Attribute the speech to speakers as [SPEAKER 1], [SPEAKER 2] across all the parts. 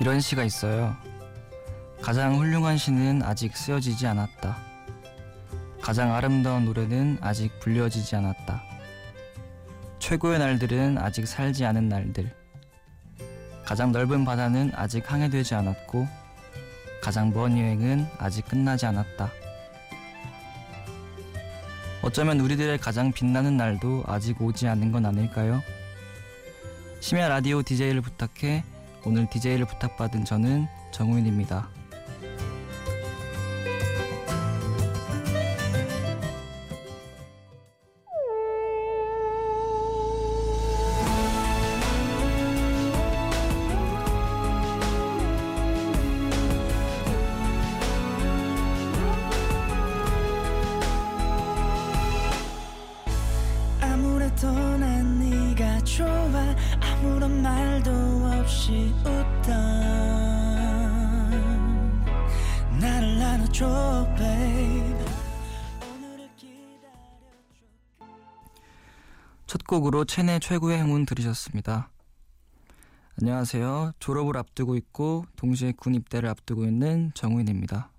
[SPEAKER 1] 이런 시가 있어요. 가장 훌륭한 시는 아직 쓰여지지 않았다. 가장 아름다운 노래는 아직 불려지지 않았다. 최고의 날들은 아직 살지 않은 날들. 가장 넓은 바다는 아직 항해되지 않았고, 가장 먼 여행은 아직 끝나지 않았다. 어쩌면 우리들의 가장 빛나는 날도 아직 오지 않은 건 아닐까요? 심야 라디오 DJ를 부탁해 오늘 DJ를 부탁받은 저는 정우인입니다. 첫 곡으로 체내 최고의 행운 들으셨습니다. 안녕하세요. 졸업을 앞두고 있고 동시에 군 입대를 앞두고 있는 정우인입니다.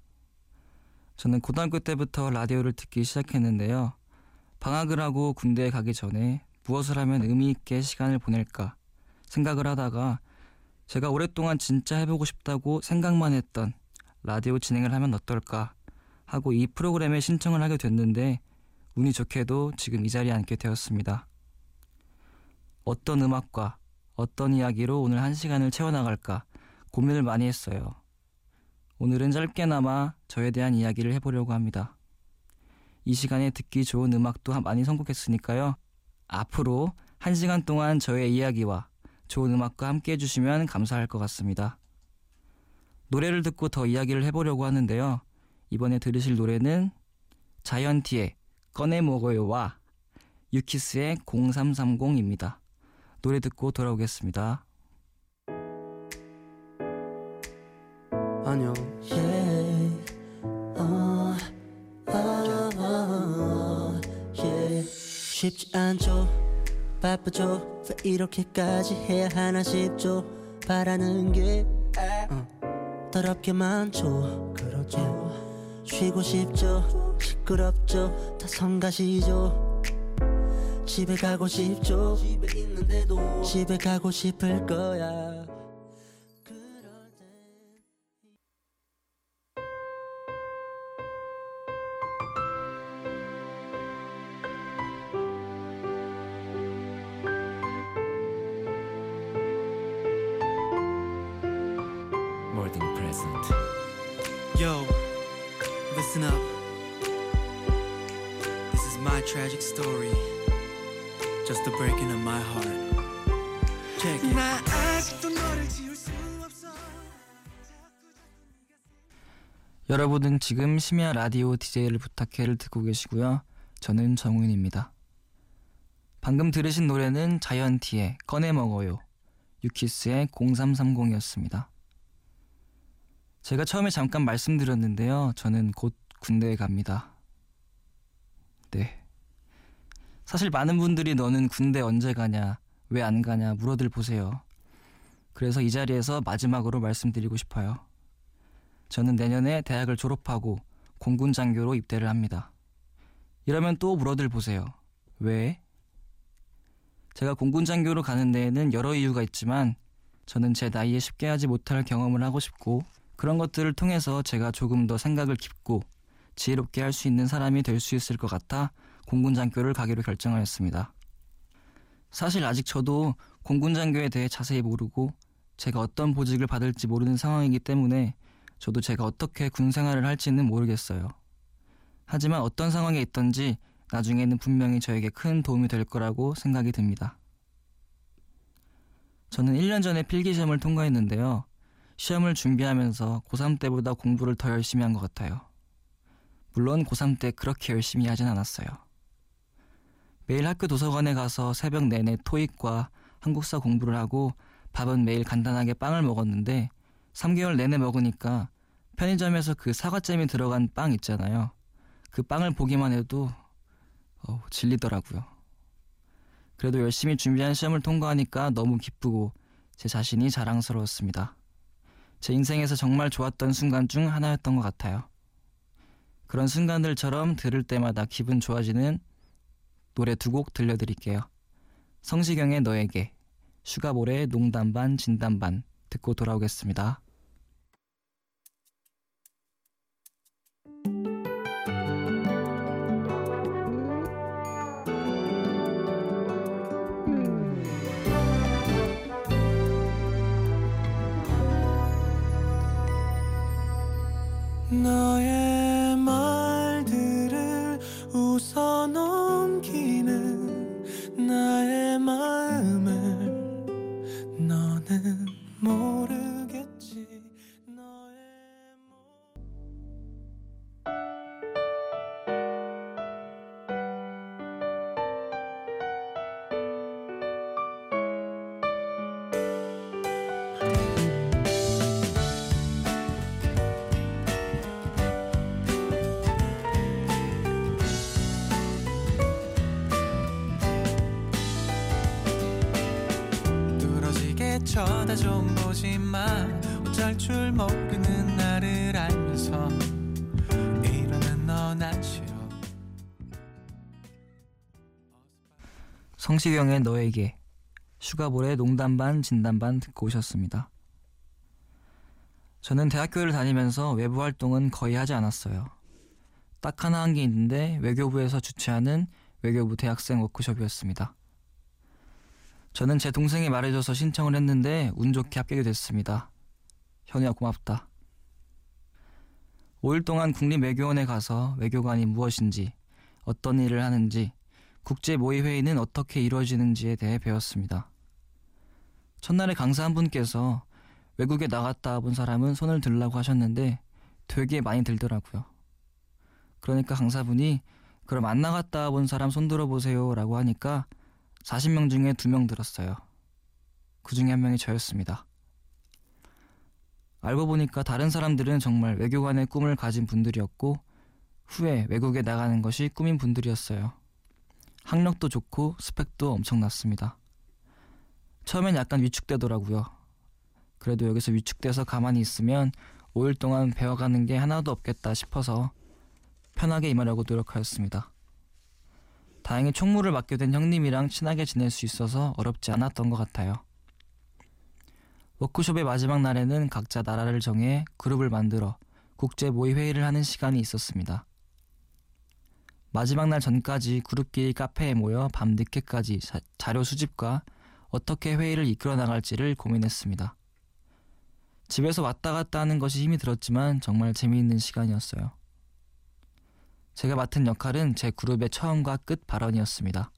[SPEAKER 1] 저는 고등학교 때부터 라디오를 듣기 시작했는데요. 방학을 하고 군대에 가기 전에 무엇을 하면 의미 있게 시간을 보낼까 생각을 하다가 제가 오랫동안 진짜 해보고 싶다고 생각만 했던 라디오 진행을 하면 어떨까 하고 이 프로그램에 신청을 하게 됐는데 운이 좋게도 지금 이 자리에 앉게 되었습니다. 어떤 음악과 어떤 이야기로 오늘 한 시간을 채워나갈까 고민을 많이 했어요. 오늘은 짧게나마 저에 대한 이야기를 해보려고 합니다. 이 시간에 듣기 좋은 음악도 많이 선곡했으니까요. 앞으로 한 시간 동안 저의 이야기와 좋은 음악과 함께 해주시면 감사할 것 같습니다. 노래를 듣고 더 이야기를 해보려고 하는데요. 이번에 들으실 노래는 자이언티의 꺼내 먹어요와 유키스의 0330입니다. 노래 듣고 돌아오겠습니다.
[SPEAKER 2] 안녕
[SPEAKER 3] yeah. 어, 어, 어, yeah.
[SPEAKER 2] 쉽지 않죠 바쁘죠 왜 이렇게까지 해야 하나 싶죠. 바라는 게 어, 더럽게 많죠 그렇죠. 쉬고 싶죠. 시끄럽죠. 다 성가시죠. 집에 가고 싶죠. 집에 가고 싶을 거야
[SPEAKER 4] Yo, listen up. This is my tragic story. Just the breaking of my heart. Check it.
[SPEAKER 3] 나 아직도 너를 지울 수 없어
[SPEAKER 1] 여러분은 지금 심야 라디오 DJ를 부탁해를 듣고 계시고요. 저는 정우인입니다. 방금 들으신 노래는 자이언티의 꺼내 먹어요. 유키스의 0330이었습니다. 제가 처음에 잠깐 말씀드렸는데요. 저는 곧 군대에 갑니다. 네. 사실 많은 분들이 너는 군대 언제 가냐, 왜 안 가냐 물어들 보세요. 그래서 이 자리에서 마지막으로 말씀드리고 싶어요. 저는 내년에 대학을 졸업하고 공군 장교로 입대를 합니다. 이러면 또 물어들 보세요. 왜? 제가 공군 장교로 가는 데에는 여러 이유가 있지만 저는 제 나이에 쉽게 하지 못할 경험을 하고 싶고 그런 것들을 통해서 제가 조금 더 생각을 깊고 지혜롭게 할 수 있는 사람이 될 수 있을 것 같아 공군 장교를 가기로 결정하였습니다. 사실 아직 저도 공군 장교에 대해 자세히 모르고 제가 어떤 보직을 받을지 모르는 상황이기 때문에 저도 제가 어떻게 군 생활을 할지는 모르겠어요. 하지만 어떤 상황에 있던지 나중에는 분명히 저에게 큰 도움이 될 거라고 생각이 듭니다. 저는 1년 전에 필기시험을 통과했는데요. 시험을 준비하면서 고3 때보다 공부를 더 열심히 한 것 같아요. 물론 고3 때 그렇게 열심히 하진 않았어요. 매일 학교 도서관에 가서 새벽 내내 토익과 한국사 공부를 하고 밥은 매일 간단하게 빵을 먹었는데 3개월 내내 먹으니까 편의점에서 그 사과잼이 들어간 빵 있잖아요. 그 빵을 보기만 해도 어, 질리더라고요. 그래도 열심히 준비한 시험을 통과하니까 너무 기쁘고 제 자신이 자랑스러웠습니다. 제 인생에서 정말 좋았던 순간 중 하나였던 것 같아요. 그런 순간들처럼 들을 때마다 기분 좋아지는 노래 두 곡 들려드릴게요. 성시경의 너에게, 슈가볼의 농담 반 진담 반 듣고 돌아오겠습니다.
[SPEAKER 3] 쳐다 좀 보지만 어쩔 줄 모르는 나를 알면서 이러는 너난 싫어
[SPEAKER 1] 성시경의 너에게, 슈가볼의 농담 반 진담 반 듣고 오셨습니다. 저는 대학교를 다니면서 외부 활동은 거의 하지 않았어요. 딱 하나 한 게 있는데 외교부에서 주최하는 외교부 대학생 워크숍이었습니다. 저는 제 동생이 말해줘서 신청을 했는데 운 좋게 합격이 됐습니다. 현우야 고맙다. 5일 동안 국립외교원에 가서 외교관이 무엇인지, 어떤 일을 하는지, 국제 모의 회의는 어떻게 이루어지는지에 대해 배웠습니다. 첫날에 강사 한 분께서 외국에 나갔다 본 사람은 손을 들라고 하셨는데 되게 많이 들더라고요. 그러니까 강사분이 그럼 안 나갔다 본 사람 손 들어 보세요 라고 하니까 40명 중에 2명 들었어요. 그 중에 한 명이 저였습니다. 알고 보니까 다른 사람들은 정말 외교관의 꿈을 가진 분들이었고 후에 외국에 나가는 것이 꿈인 분들이었어요. 학력도 좋고 스펙도 엄청났습니다. 처음엔 약간 위축되더라고요. 그래도 여기서 위축돼서 가만히 있으면 5일 동안 배워가는 게 하나도 없겠다 싶어서 편하게 임하려고 노력하였습니다. 다행히 총무를 맡게 된 형님이랑 친하게 지낼 수 있어서 어렵지 않았던 것 같아요. 워크숍의 마지막 날에는 각자 나라를 정해 그룹을 만들어 국제 모의 회의를 하는 시간이 있었습니다. 마지막 날 전까지 그룹끼리 카페에 모여 밤 늦게까지 자, 자료 수집과 어떻게 회의를 이끌어 나갈지를 고민했습니다. 집에서 왔다 갔다 하는 것이 힘이 들었지만 정말 재미있는 시간이었어요. 제가 맡은 역할은 제 그룹의 처음과 끝 발언이었습니다.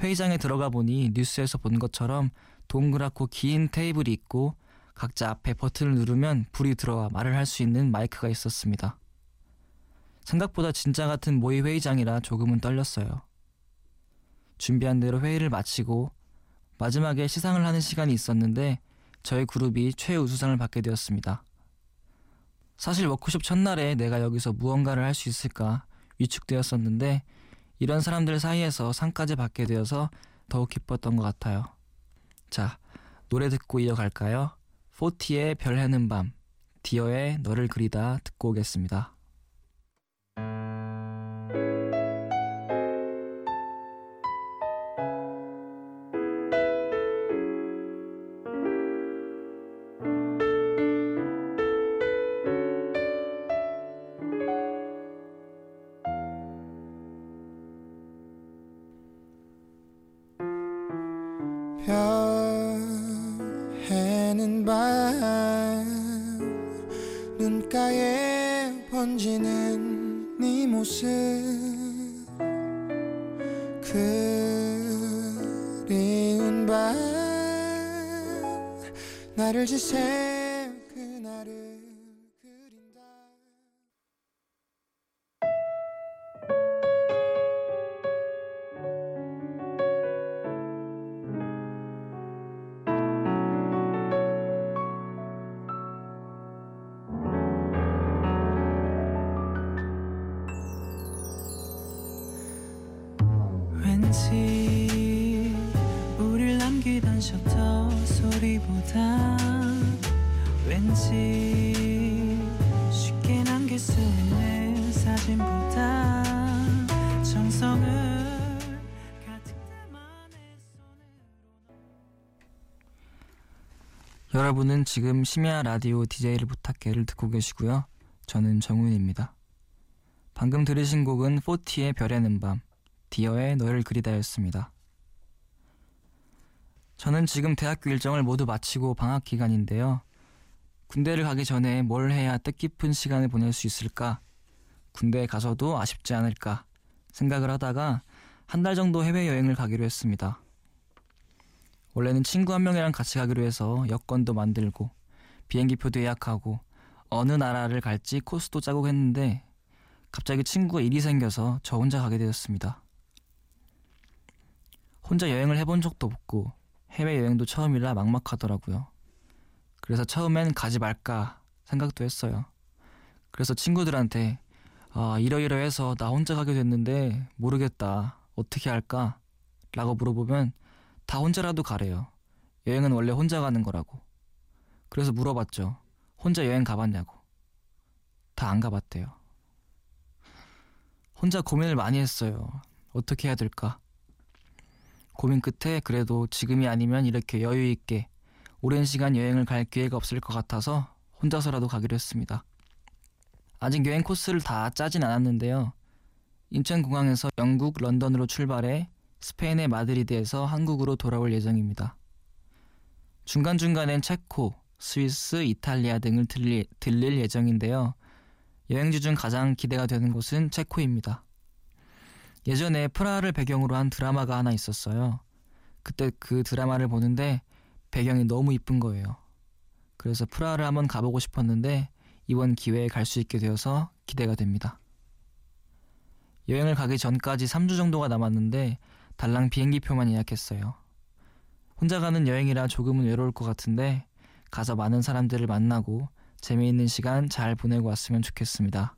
[SPEAKER 1] 회의장에 들어가 보니 뉴스에서 본 것처럼 동그랗고 긴 테이블이 있고 각자 앞에 버튼을 누르면 불이 들어와 말을 할 수 있는 마이크가 있었습니다. 생각보다 진짜 같은 모의 회의장이라 조금은 떨렸어요. 준비한 대로 회의를 마치고 마지막에 시상을 하는 시간이 있었는데 저희 그룹이 최우수상을 받게 되었습니다. 사실 워크숍 첫날에 내가 여기서 무언가를 할 수 있을까 위축되었었는데 이런 사람들 사이에서 상까지 받게 되어서 더욱 기뻤던 것 같아요. 자, 노래 듣고 이어갈까요? 포티의 별 해는 밤, 디어의 너를 그리다 듣고 오겠습니다.
[SPEAKER 3] 번지는 네 모습. 그리운 밤 나를 지새
[SPEAKER 1] 여러분은 지금 심야 라디오 DJ를 부탁해를 듣고 계시고요. 저는 정훈입니다. 방금 들으신 곡은 포티의 별에는 밤, 디어의 너를 그리다였습니다. 저는 지금 대학교 일정을 모두 마치고 방학 기간인데요. 군대를 가기 전에 뭘 해야 뜻깊은 시간을 보낼 수 있을까? 군대에 가서도 아쉽지 않을까? 생각을 하다가 한 달 정도 해외여행을 가기로 했습니다. 원래는 친구 한 명이랑 같이 가기로 해서 여권도 만들고 비행기표도 예약하고 어느 나라를 갈지 코스도 짜고 했는데 갑자기 친구가 일이 생겨서 저 혼자 가게 되었습니다. 혼자 여행을 해본 적도 없고 해외여행도 처음이라 막막하더라고요. 그래서 처음엔 가지 말까 생각도 했어요. 그래서 친구들한테 아, 이러이러해서 나 혼자 가게 됐는데 모르겠다. 어떻게 할까? 라고 물어보면 다 혼자라도 가래요. 여행은 원래 혼자 가는 거라고. 그래서 물어봤죠. 혼자 여행 가봤냐고. 다 안 가봤대요. 혼자 고민을 많이 했어요. 어떻게 해야 될까? 고민 끝에 그래도 지금이 아니면 이렇게 여유 있게 오랜 시간 여행을 갈 기회가 없을 것 같아서 혼자서라도 가기로 했습니다. 아직 여행 코스를 다 짜진 않았는데요. 인천공항에서 영국 런던으로 출발해 스페인의 마드리드에서 한국으로 돌아올 예정입니다. 중간중간엔 체코, 스위스, 이탈리아 등을 들릴, 들릴 예정인데요. 여행지 중 가장 기대가 되는 곳은 체코입니다. 예전에 프라하를 배경으로 한 드라마가 하나 있었어요. 그때 그 드라마를 보는데 배경이 너무 이쁜 거예요. 그래서 프라하를 한번 가보고 싶었는데 이번 기회에 갈 수 있게 되어서 기대가 됩니다. 여행을 가기 전까지 3주 정도가 남았는데 달랑 비행기표만 예약했어요. 혼자 가는 여행이라 조금은 외로울 것 같은데 가서 많은 사람들을 만나고 재미있는 시간 잘 보내고 왔으면 좋겠습니다.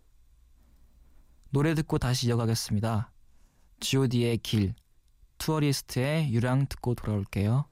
[SPEAKER 1] 노래 듣고 다시 이어가겠습니다. G.O.D의 길, 투어리스트의 유랑 듣고 돌아올게요.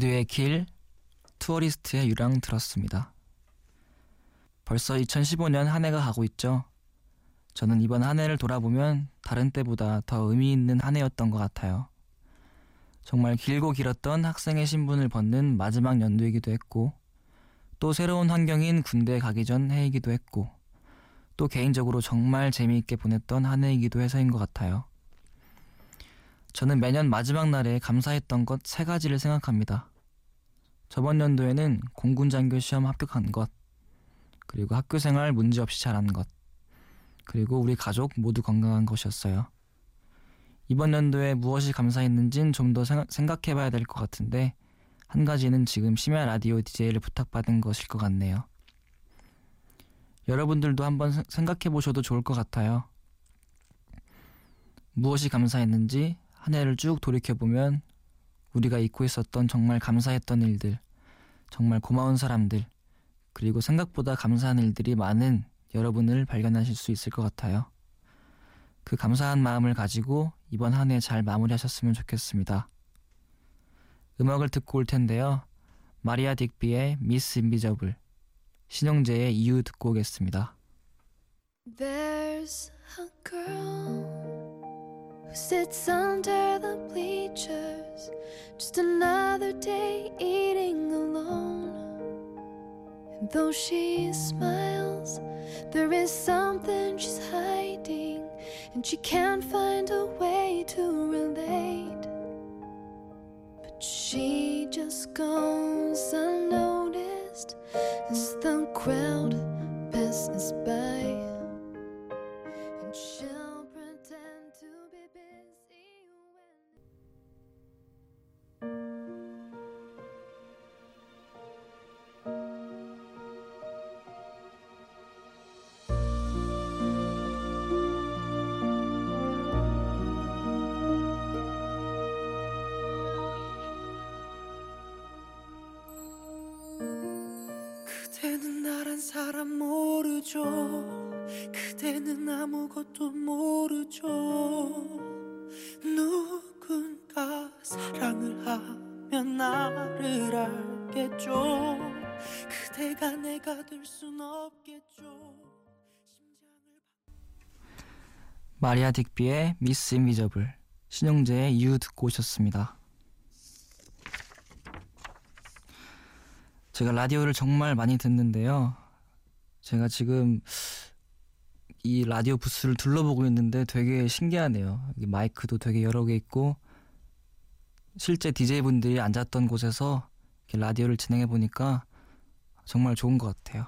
[SPEAKER 1] G.O.D의 길, 투어리스트의 유랑 들었습니다. 벌써 2015년 한 해가 가고 있죠. 저는 이번 한 해를 돌아보면 다른 때보다 더 의미 있는 한 해였던 것 같아요. 정말 길고 길었던 학생의 신분을 벗는 마지막 연도이기도 했고, 또 새로운 환경인 군대 가기 전 해이기도 했고, 또 개인적으로 정말 재미있게 보냈던 한 해이기도 해서인 것 같아요. 저는 매년 마지막 날에 감사했던 것 세 가지를 생각합니다. 저번 연도에는 공군 장교 시험 합격한 것, 그리고 학교 생활 문제 없이 잘한 것, 그리고 우리 가족 모두 건강한 것이었어요. 이번 연도에 무엇이 감사했는진 좀 더 생각해 봐야 될 것 같은데, 한 가지는 지금 심야 라디오 DJ를 부탁받은 것일 것 같네요. 여러분들도 한번 생각해 보셔도 좋을 것 같아요. 무엇이 감사했는지 한 해를 쭉 돌이켜보면 우리가 잊고 있었던 정말 감사했던 일들, 정말 고마운 사람들, 그리고 생각보다 감사한 일들이 많은 여러분을 발견하실 수 있을 것 같아요. 그 감사한 마음을 가지고 이번 한 해 잘 마무리하셨으면 좋겠습니다. 음악을 듣고 올 텐데요. 마리아 딕비의 미스 인비저블, 신영재의 이유 듣고 오겠습니다.
[SPEAKER 5] There's a girl who sits under the bleachers, just another day eating alone. And though she smiles, there is something she's hiding, and she can't find a way to relate. But she just goes unnoticed as the crowd passes by.
[SPEAKER 3] 모르죠 그대는 아무것도 모르죠. 누군가 사랑을 하면 나를 알겠죠. 그대가 내가 될 순 없겠죠.
[SPEAKER 1] 마리아 딕비의 미스 인비저블, 신용재의 이유 듣고 오셨습니다. 제가 라디오를 정말 많이 듣는데요. 제가 지금 이 라디오 부스를 둘러보고 있는데 되게 신기하네요. 마이크도 되게 여러 개 있고 실제 DJ분들이 앉았던 곳에서 라디오를 진행해 보니까 정말 좋은 것 같아요.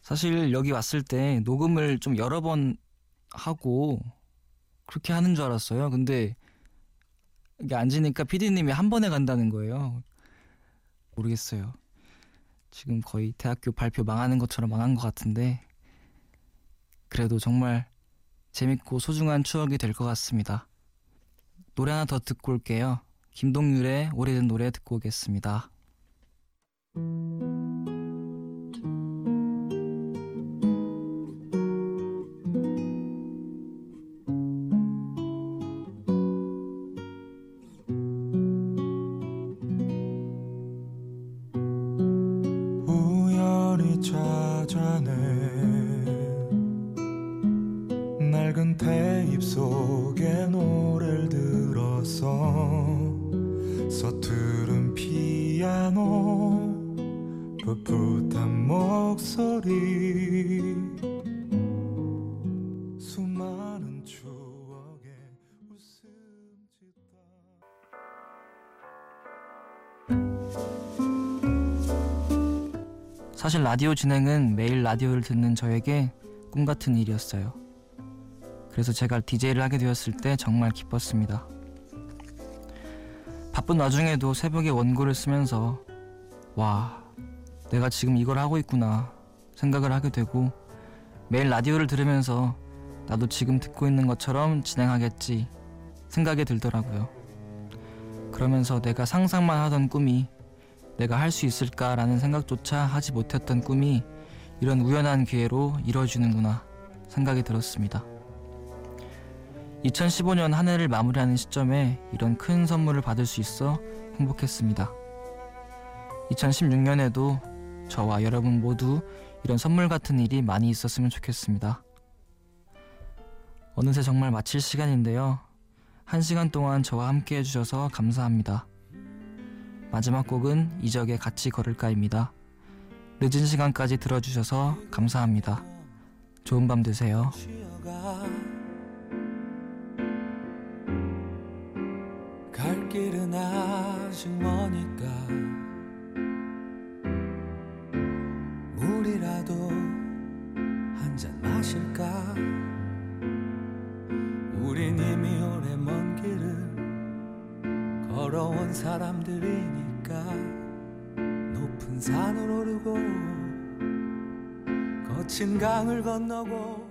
[SPEAKER 1] 사실 여기 왔을 때 녹음을 좀 여러 번 하고 그렇게 하는 줄 알았어요. 근데 이게 앉으니까 PD님이 한 번에 간다는 거예요. 모르겠어요. 지금 거의 대학교 발표 망하는 것처럼 망한 것 같은데 그래도 정말 재밌고 소중한 추억이 될 것 같습니다. 노래 하나 더 듣고 올게요. 김동률의 오래된 노래 듣고 오겠습니다.
[SPEAKER 3] 목소리 수많은 추억에 웃음 짓다
[SPEAKER 1] 사실 라디오 진행은 매일 라디오를 듣는 저에게 꿈 같은 일이었어요. 그래서 제가 DJ를 하게 되었을 때 정말 기뻤습니다. 바쁜 와중에도 새벽에 원고를 쓰면서 와, 내가 지금 이걸 하고 있구나 생각을 하게 되고 매일 라디오를 들으면서 나도 지금 듣고 있는 것처럼 진행하겠지 생각이 들더라고요. 그러면서 내가 상상만 하던 꿈이 내가 할 수 있을까라는 생각조차 하지 못했던 꿈이 이런 우연한 기회로 이뤄지는구나 생각이 들었습니다. 2015년 한 해를 마무리하는 시점에 이런 큰 선물을 받을 수 있어 행복했습니다. 2016년에도 저와 여러분 모두 이런 선물 같은 일이 많이 있었으면 좋겠습니다. 어느새 정말 마칠 시간인데요. 한 시간 동안 저와 함께 해주셔서 감사합니다. 마지막 곡은 이적의 같이 걸을까입니다. 늦은 시간까지 들어주셔서 감사합니다. 좋은 밤 되세요.
[SPEAKER 3] 갈 길은 아직 머니까 걸어온 사람들이니까 높은 산을 오르고 거친 강을 건너고